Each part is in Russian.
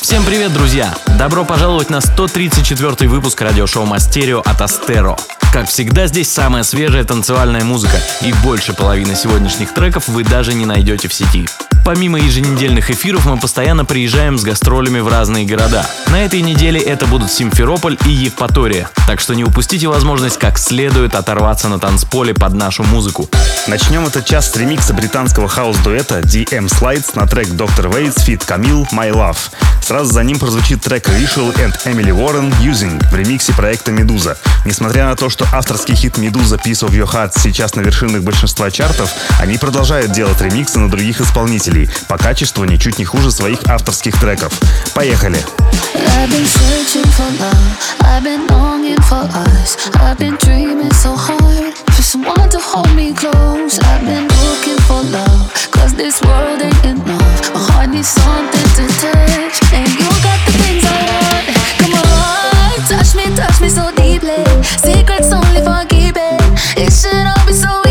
Всем привет, друзья! Добро пожаловать на 134 выпуск радиошоу Мастерио от Астеро. Как всегда, здесь самая свежая танцевальная музыка, и больше половины сегодняшних треков вы даже не найдете в сети. Помимо еженедельных эфиров мы постоянно приезжаем с гастролями в разные города. На этой неделе это будут Симферополь и Евпатория, так что не упустите возможность как следует оторваться на танцполе под нашу музыку. Начнем этот час с ремикса британского хаус-дуэта DM Slides на трек Dr. Waits Fit Camille My Love. Сразу за ним прозвучит трек Ritual and Emily Warren Using в ремиксе проекта Медуза. Несмотря на то, что авторский хит Медуза Piece of Your Heart сейчас на вершинах большинства чартов, они продолжают делать ремиксы на других исполнителей по качеству ничуть не хуже своих авторских треков. Поехали! Touch me so deeply. Secrets only for keeping. It should all be so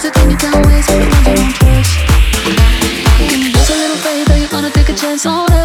Can you give us a little faith? Are you gonna take a chance on all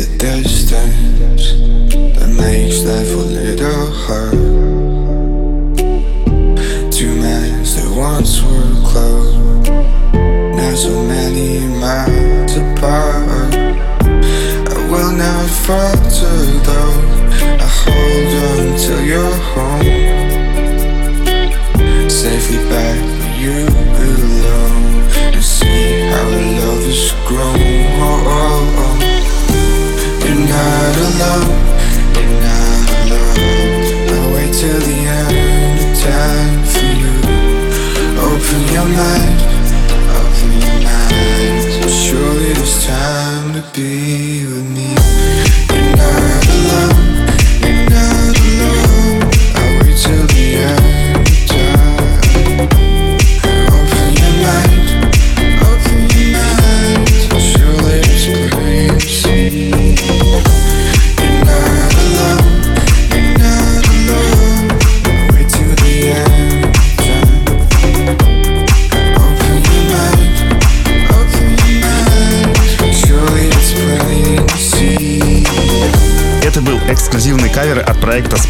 the distance that makes life a little hard. Two minds that once were close, now so many miles apart. I will not falter though. I hold on till you're home, safely back with you. love.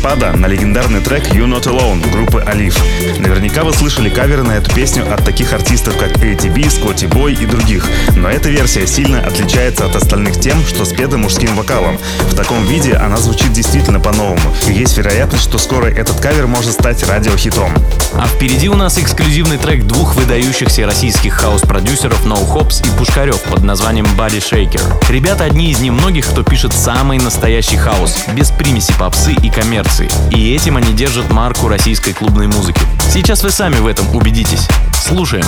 Спада на легендарный трек You Not Alone группы Алиф. Наверняка вы слышали каверы на эту песню от таких артистов, как ATB, Скотти Бой и других. Но эта версия сильно отличается от остальных тем, что спета мужским вокалом. В таком виде она звучит действительно по-новому. И есть вероятность, что скоро этот кавер может стать радиохитом. А впереди у нас эксклюзивный трек двух выдающихся российских хаос-продюсеров No Hops и Пушкарев под названием Body Shaker. Ребята одни из немногих, кто пишет самый настоящий хаос, без примеси попсы и коммерции. И этим они держат марку российской клубной музыки. Сейчас вы сами в этом убедитесь. Слушаем.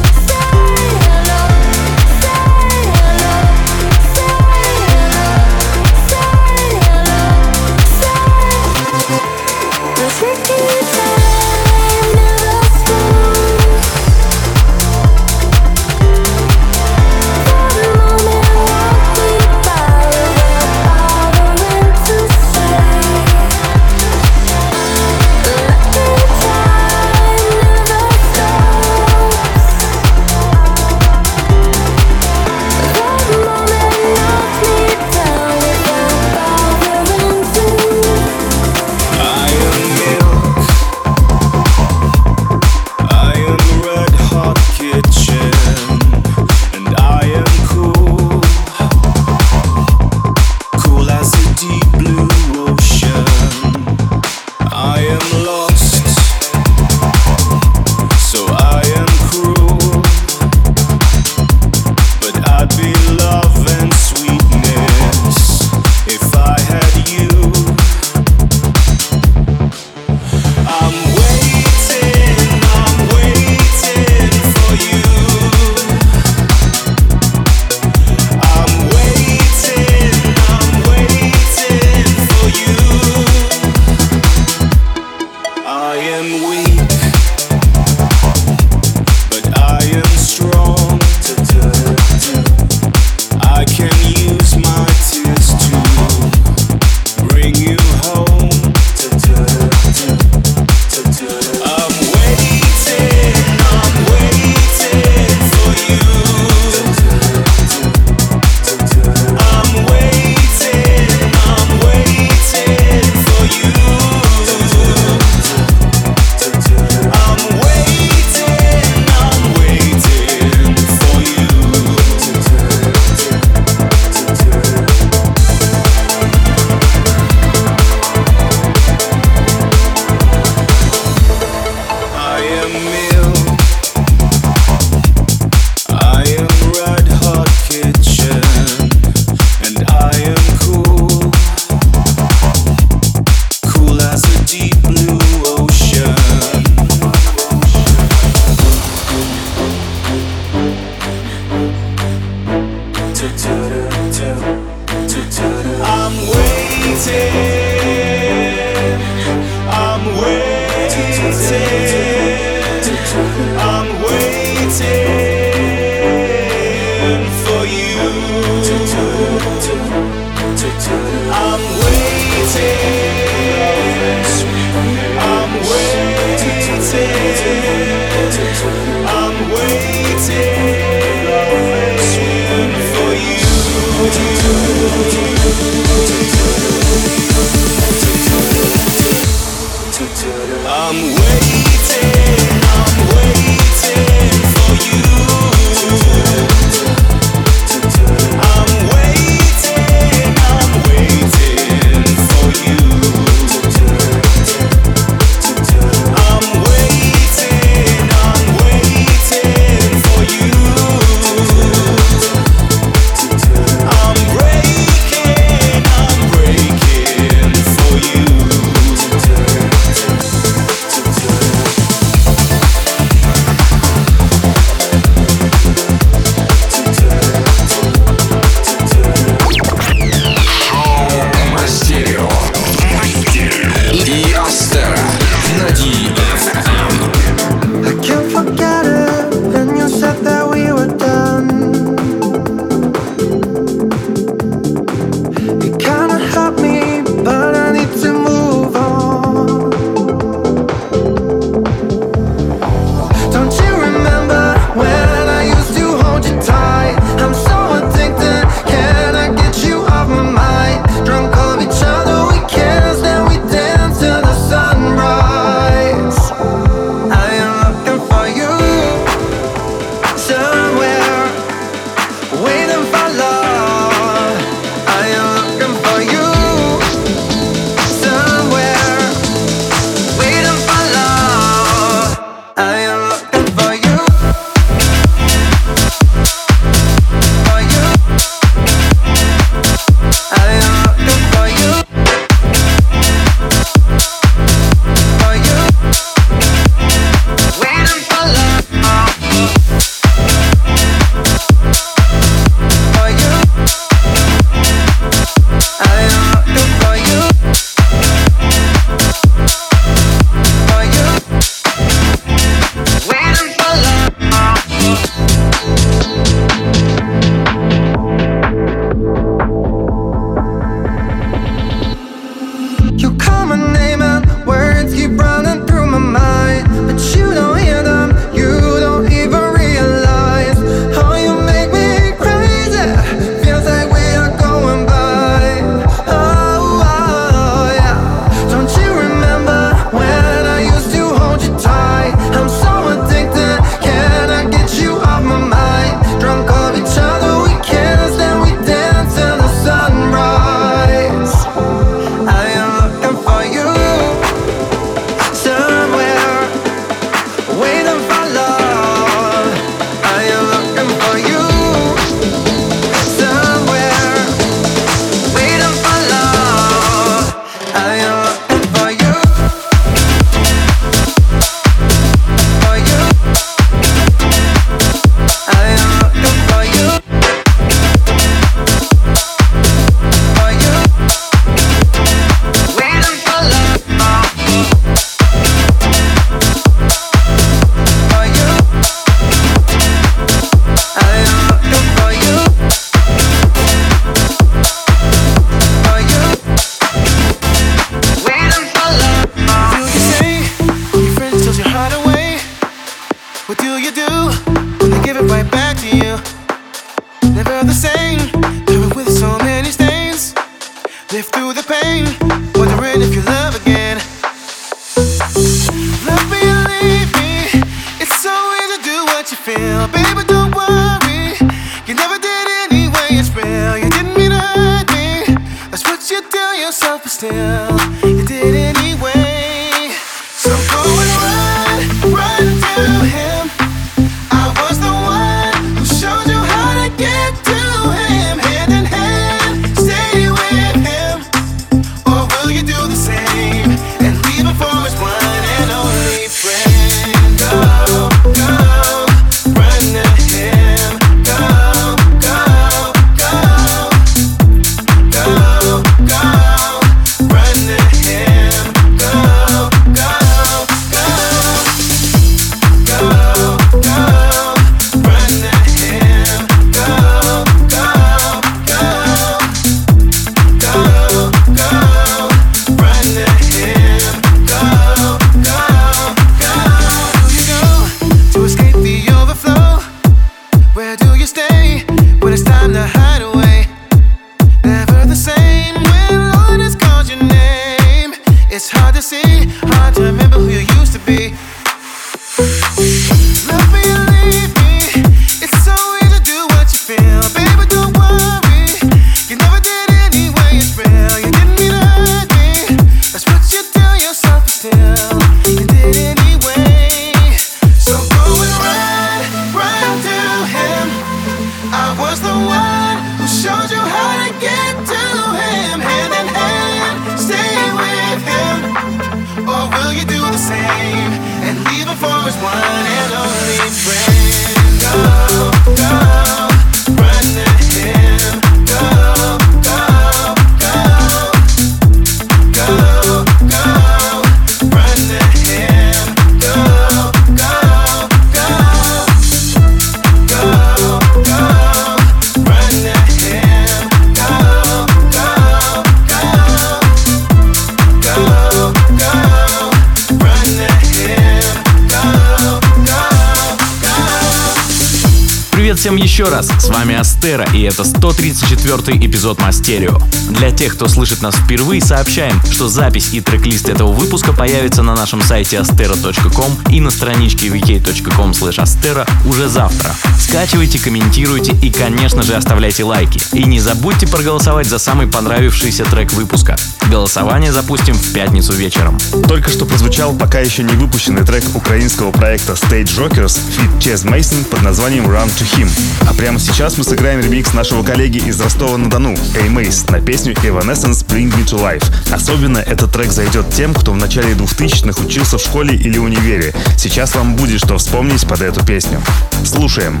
Всем еще раз, с вами Астера и это 134 эпизод Мастерио. Для тех, кто слышит нас впервые, сообщаем, что запись и трек-лист этого выпуска появится на нашем сайте astera.com и на страничке vk.com astera уже завтра. Скачивайте, комментируйте и, конечно же, оставляйте лайки. И не забудьте проголосовать за самый понравившийся трек выпуска. Голосование запустим в пятницу вечером. Только что прозвучал пока еще не выпущенный трек украинского проекта Stage Rockers Fit Chess Mason под названием Run to Him. А прямо сейчас мы сыграем ремикс нашего коллеги из Ростова-на-Дону, A Mace, на песню Evanescence Bring Me to Life. Особенно этот трек зайдет тем, кто в начале 2000-х учился в школе или универе. Сейчас вам будет что вспомнить под эту песню. Слушаем.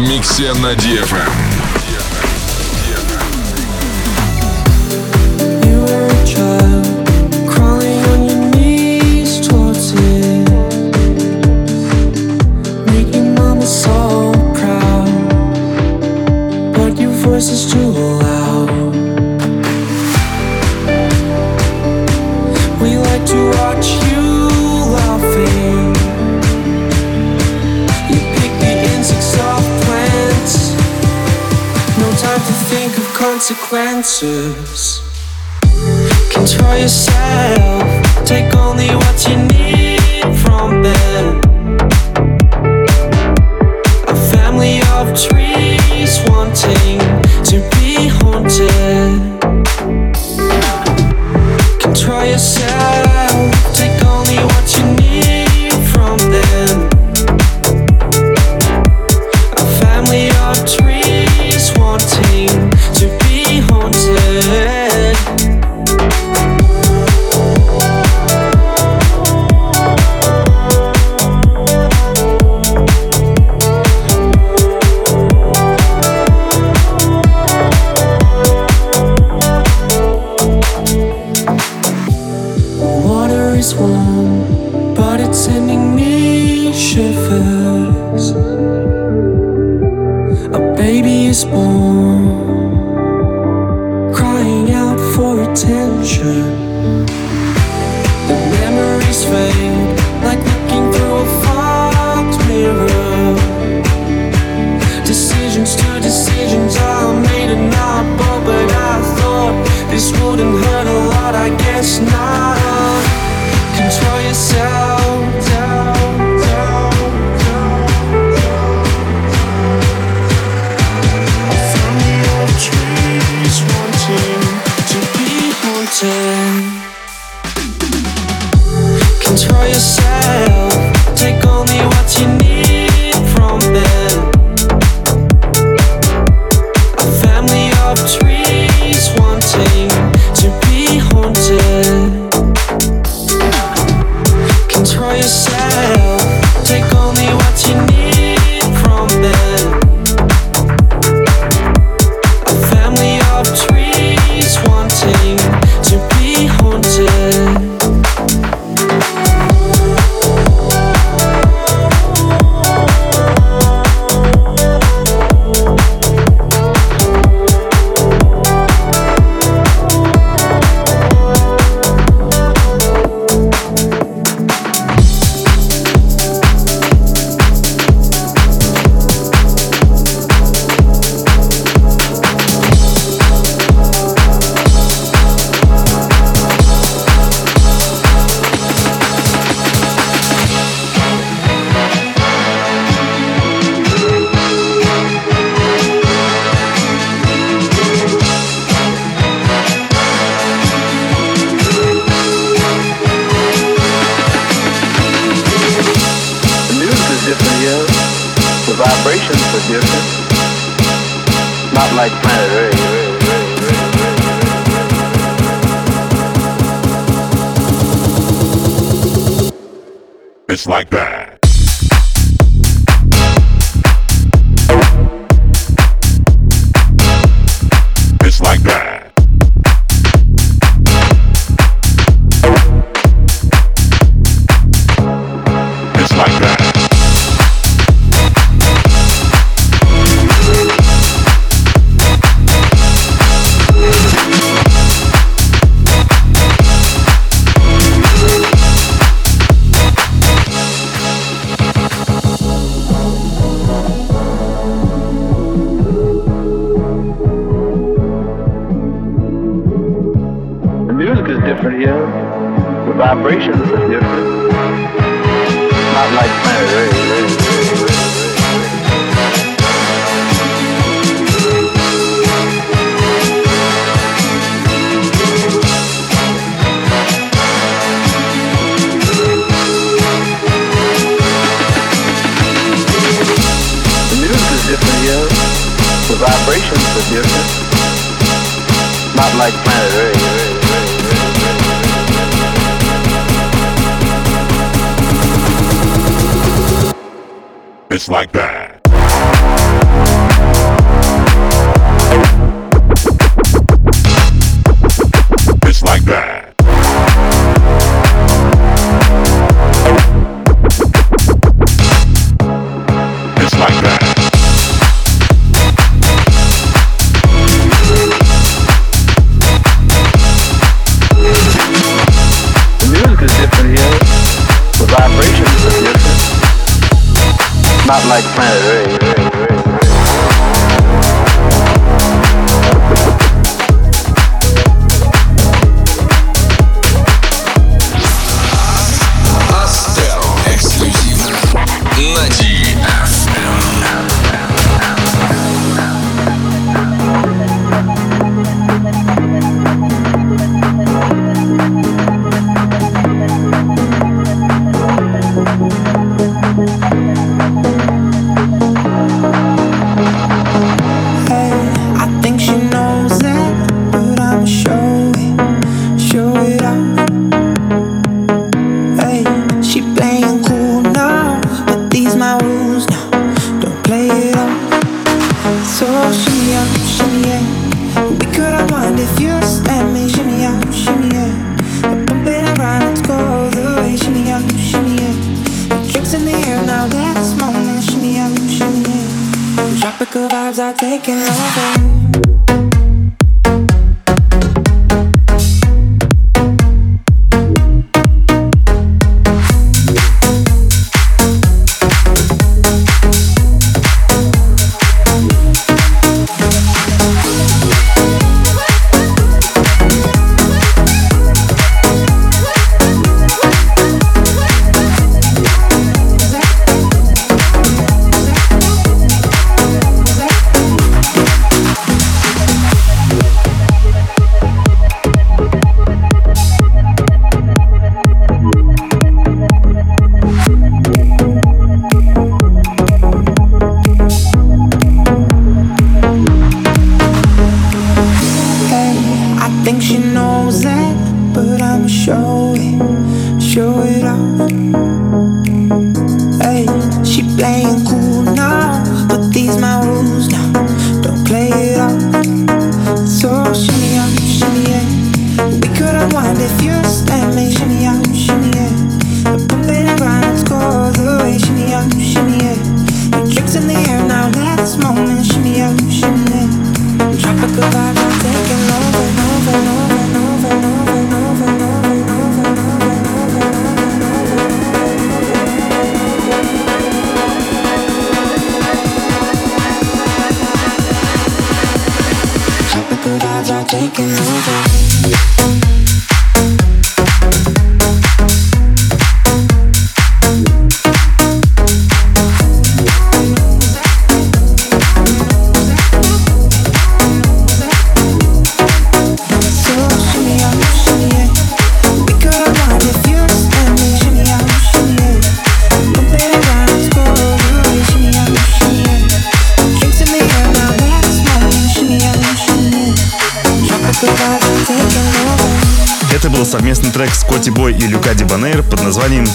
Миксе на DFM. consequences. Control yourself, take only what you need. It's not on. Control yourself.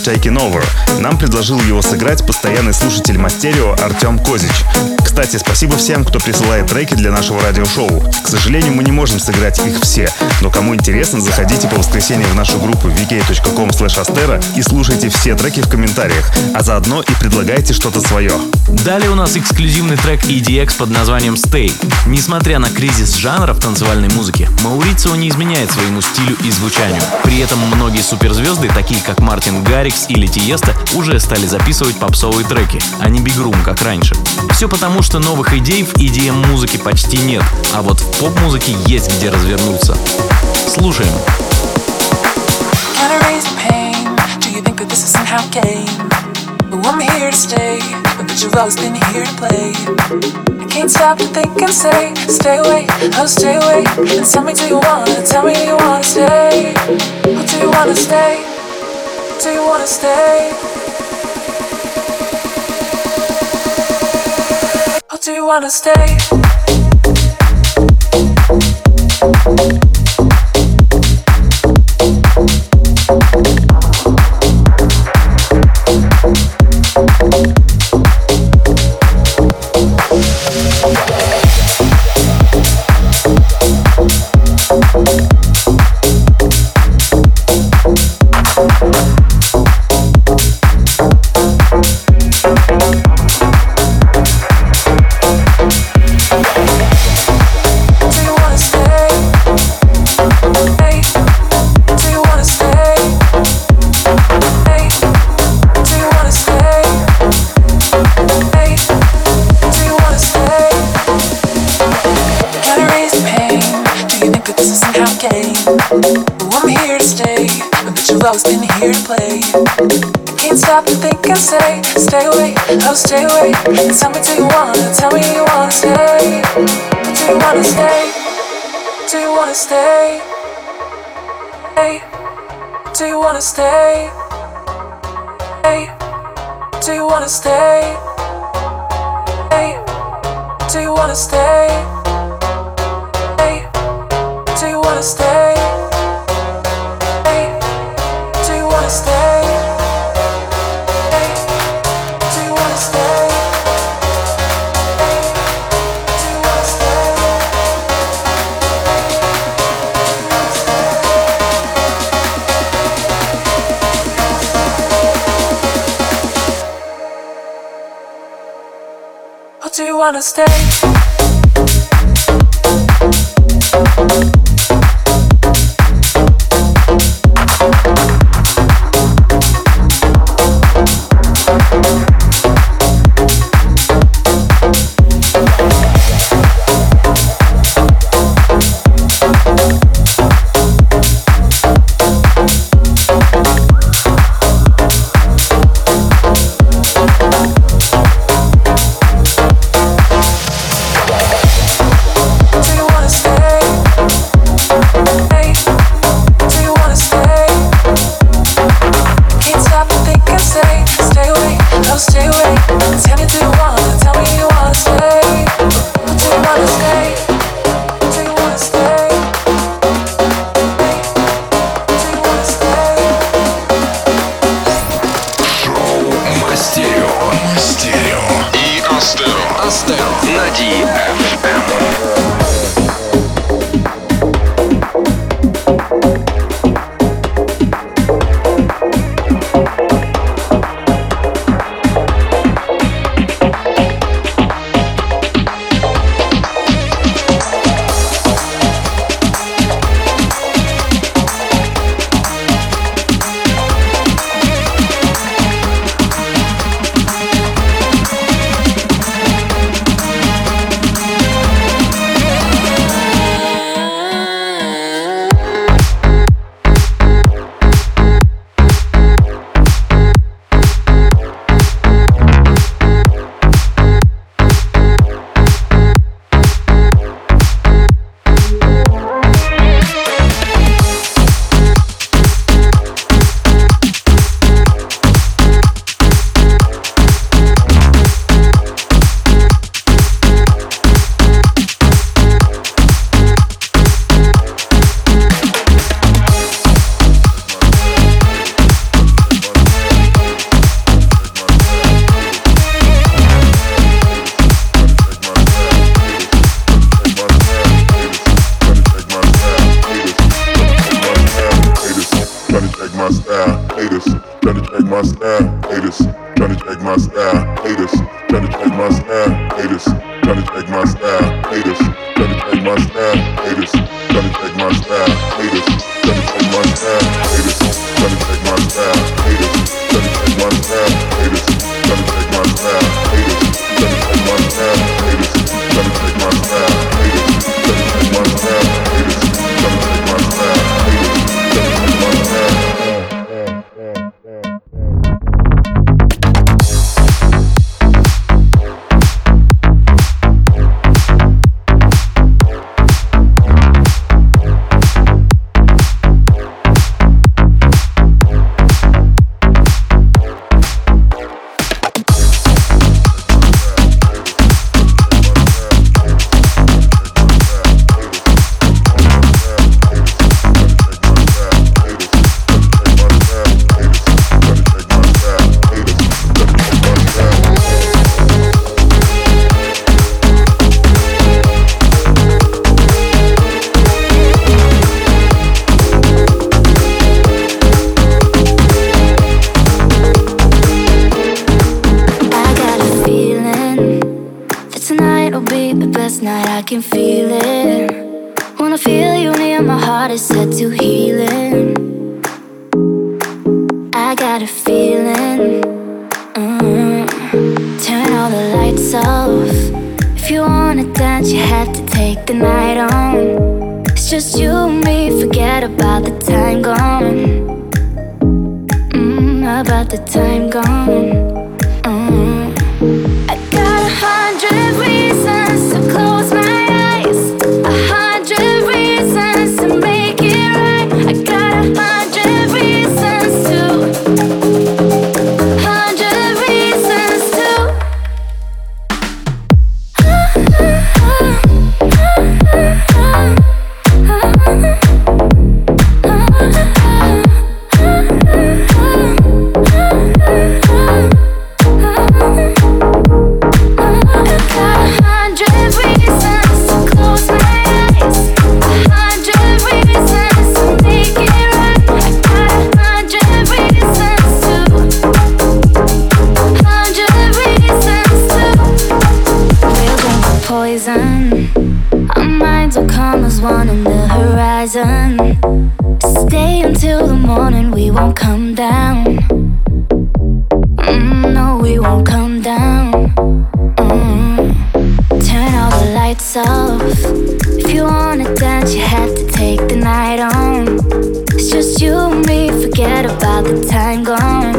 Taking Over. Нам предложил его сыграть постоянный слушатель Мастерио Артем Козич. Кстати, спасибо всем, кто присылает треки для нашего радиошоу. К сожалению, мы не можем сыграть их все, но кому интересно, заходите по воскресеньям в нашу группу vk.com astera и слушайте все треки в комментариях, а заодно и предлагайте что-то свое. Далее у нас эксклюзивный трек EDX под названием Stay. Несмотря на кризис жанра в танцевальной музыке, Маурицио не изменяет своему стилю и звучанию. При этом многие суперзвезды, такие как Мартин Гаррикс или Тиеста, уже стали записывать попсовые треки, а не бигрум, как раньше. Все потому, что новых идей в EDM-музыке почти нет, а вот в поп-музыке есть где развернуться. Слушаем. I'm here to stay, do you wanna stay? Oh stay away. Tell me, do you wanna? Tell me, you wanna stay? Do you wanna stay? Do you wanna stay? Hey, do you wanna stay? Hey, do you wanna stay? Hey, do you wanna stay? Wanna stay? Can feel the time gone.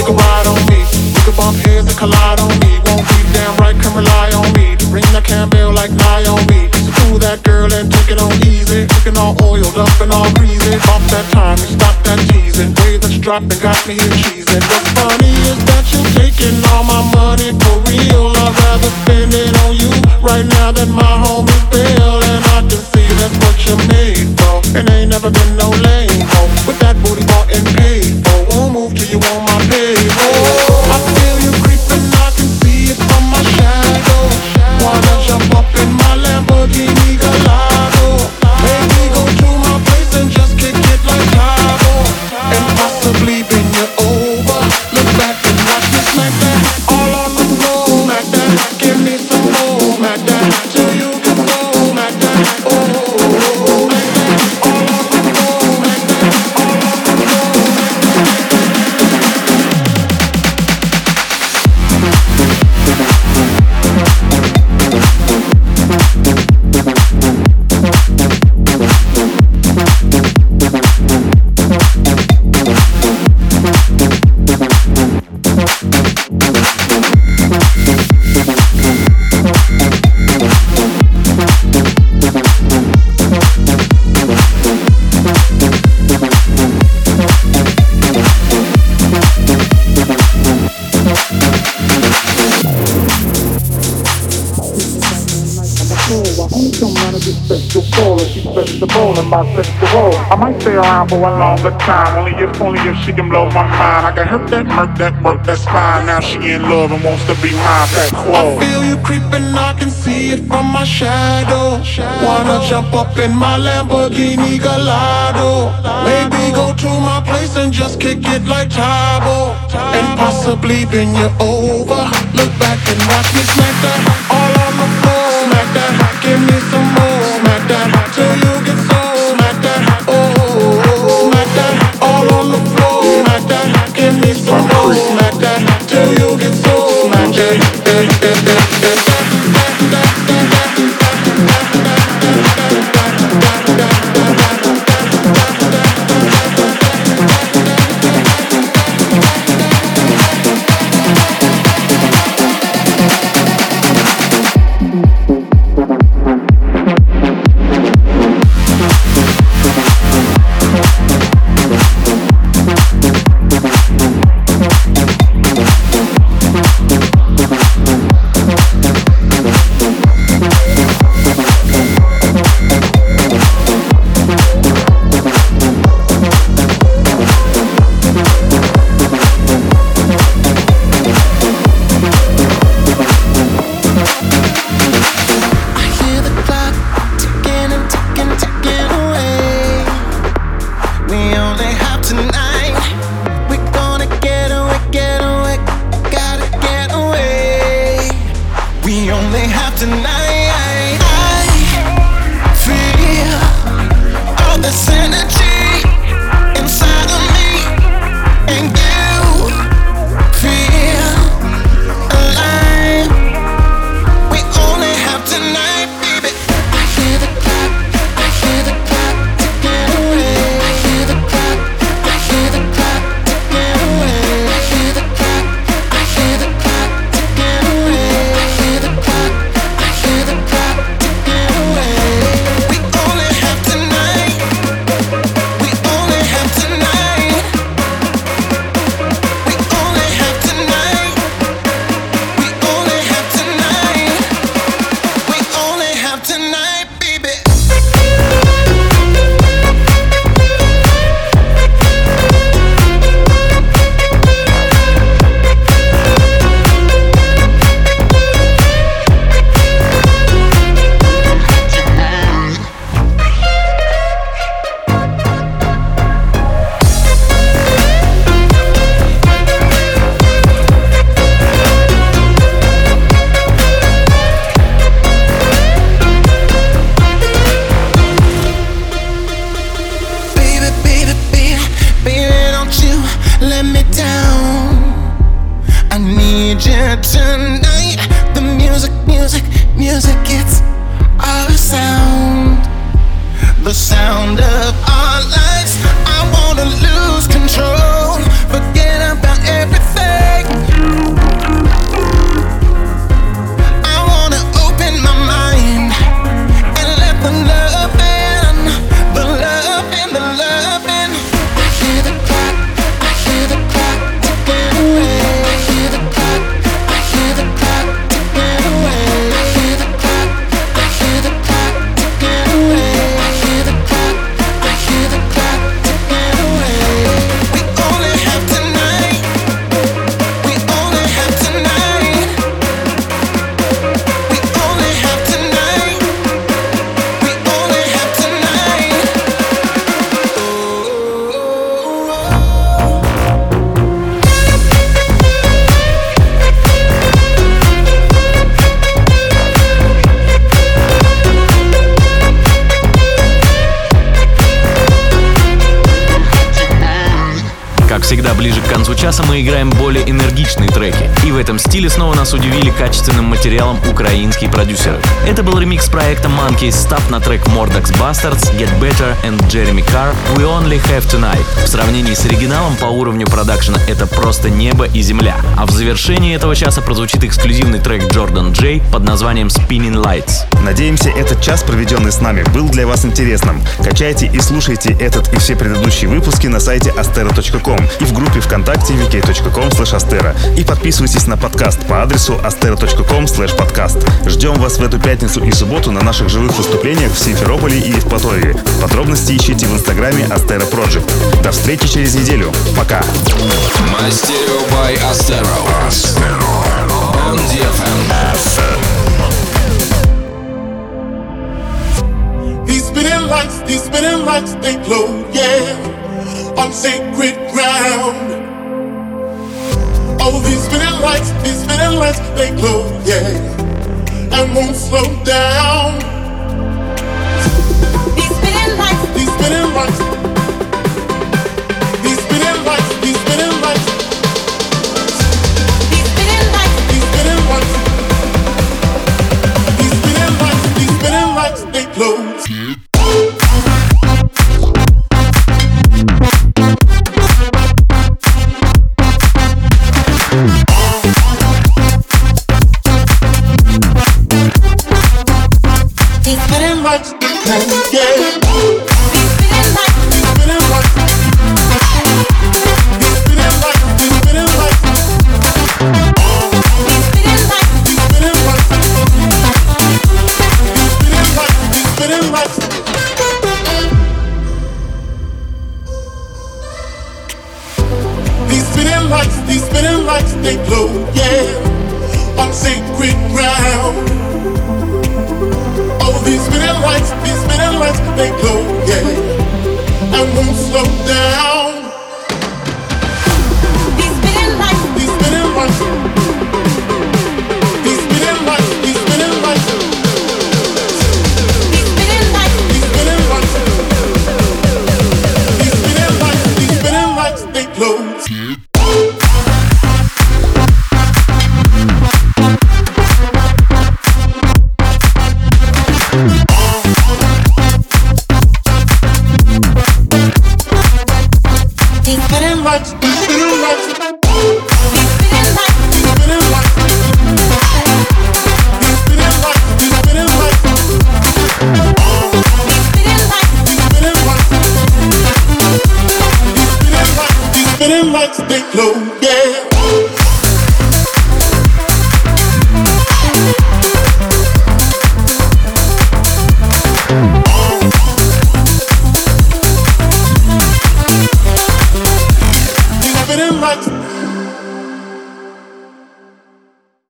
To collide on me. Won't be damn right, can rely on me. So do that girl and take it on easy. All oiled up and all that time and stop that teasing. Got me here funny is that you're taking all my money for real. I'd rather spend it on you right now than my bill. And I can see that's what you're made for. And ain't never been no lame. With that booty bought I might stay around for a longer time, only if only if she can blow my mind. I can hurt that, murk that, work that's fine. Now she in love and wants to be mine. That I feel you creeping, I can see it from my shadow. Wanna jump up in my Lamborghini Gallardo? Maybe go to my place and just kick it like Tybo, and possibly bend you over. Look back and watch me smack that all on the floor. Smack that, give me some Thank you. Концу часа мы играем более энергичные треки. И в этом стиле снова нас удивили качественным материалом украинские продюсеры. Это был ремикс проекта Monkey Stuff на трек Mordax Bastards, Get Better and Jeremy Carr We Only Have Tonight. В сравнении с оригиналом по уровню продакшена это просто небо и земля. А в завершении этого часа прозвучит эксклюзивный трек Jordan J под названием Spinning Lights. Надеемся, этот час, проведенный с нами, был для вас интересным. Качайте и слушайте этот и все предыдущие выпуски на сайте astero.com и в группе ВКонтакте vk.com astero. И подписывайтесь на подкаст по адресу astero.com podcast. Ждем вас в эту пятницу и субботу на наших живых выступлениях в Симферополе и Евпатории. Подробности ищите в инстаграме Astero Project. До встречи через неделю. Пока. Мастерио by Astero. On These spinning lights, these spinning lights, they glow, yeah, on sacred ground. Oh, these spinning lights, these spinning lights, they glow, yeah, and won't slow down. These spinning lights, these spinning lights. These spinning lights, these spinning lights. These spinning lights, these spinning lights. These spinning lights, these spinning lights, they glow.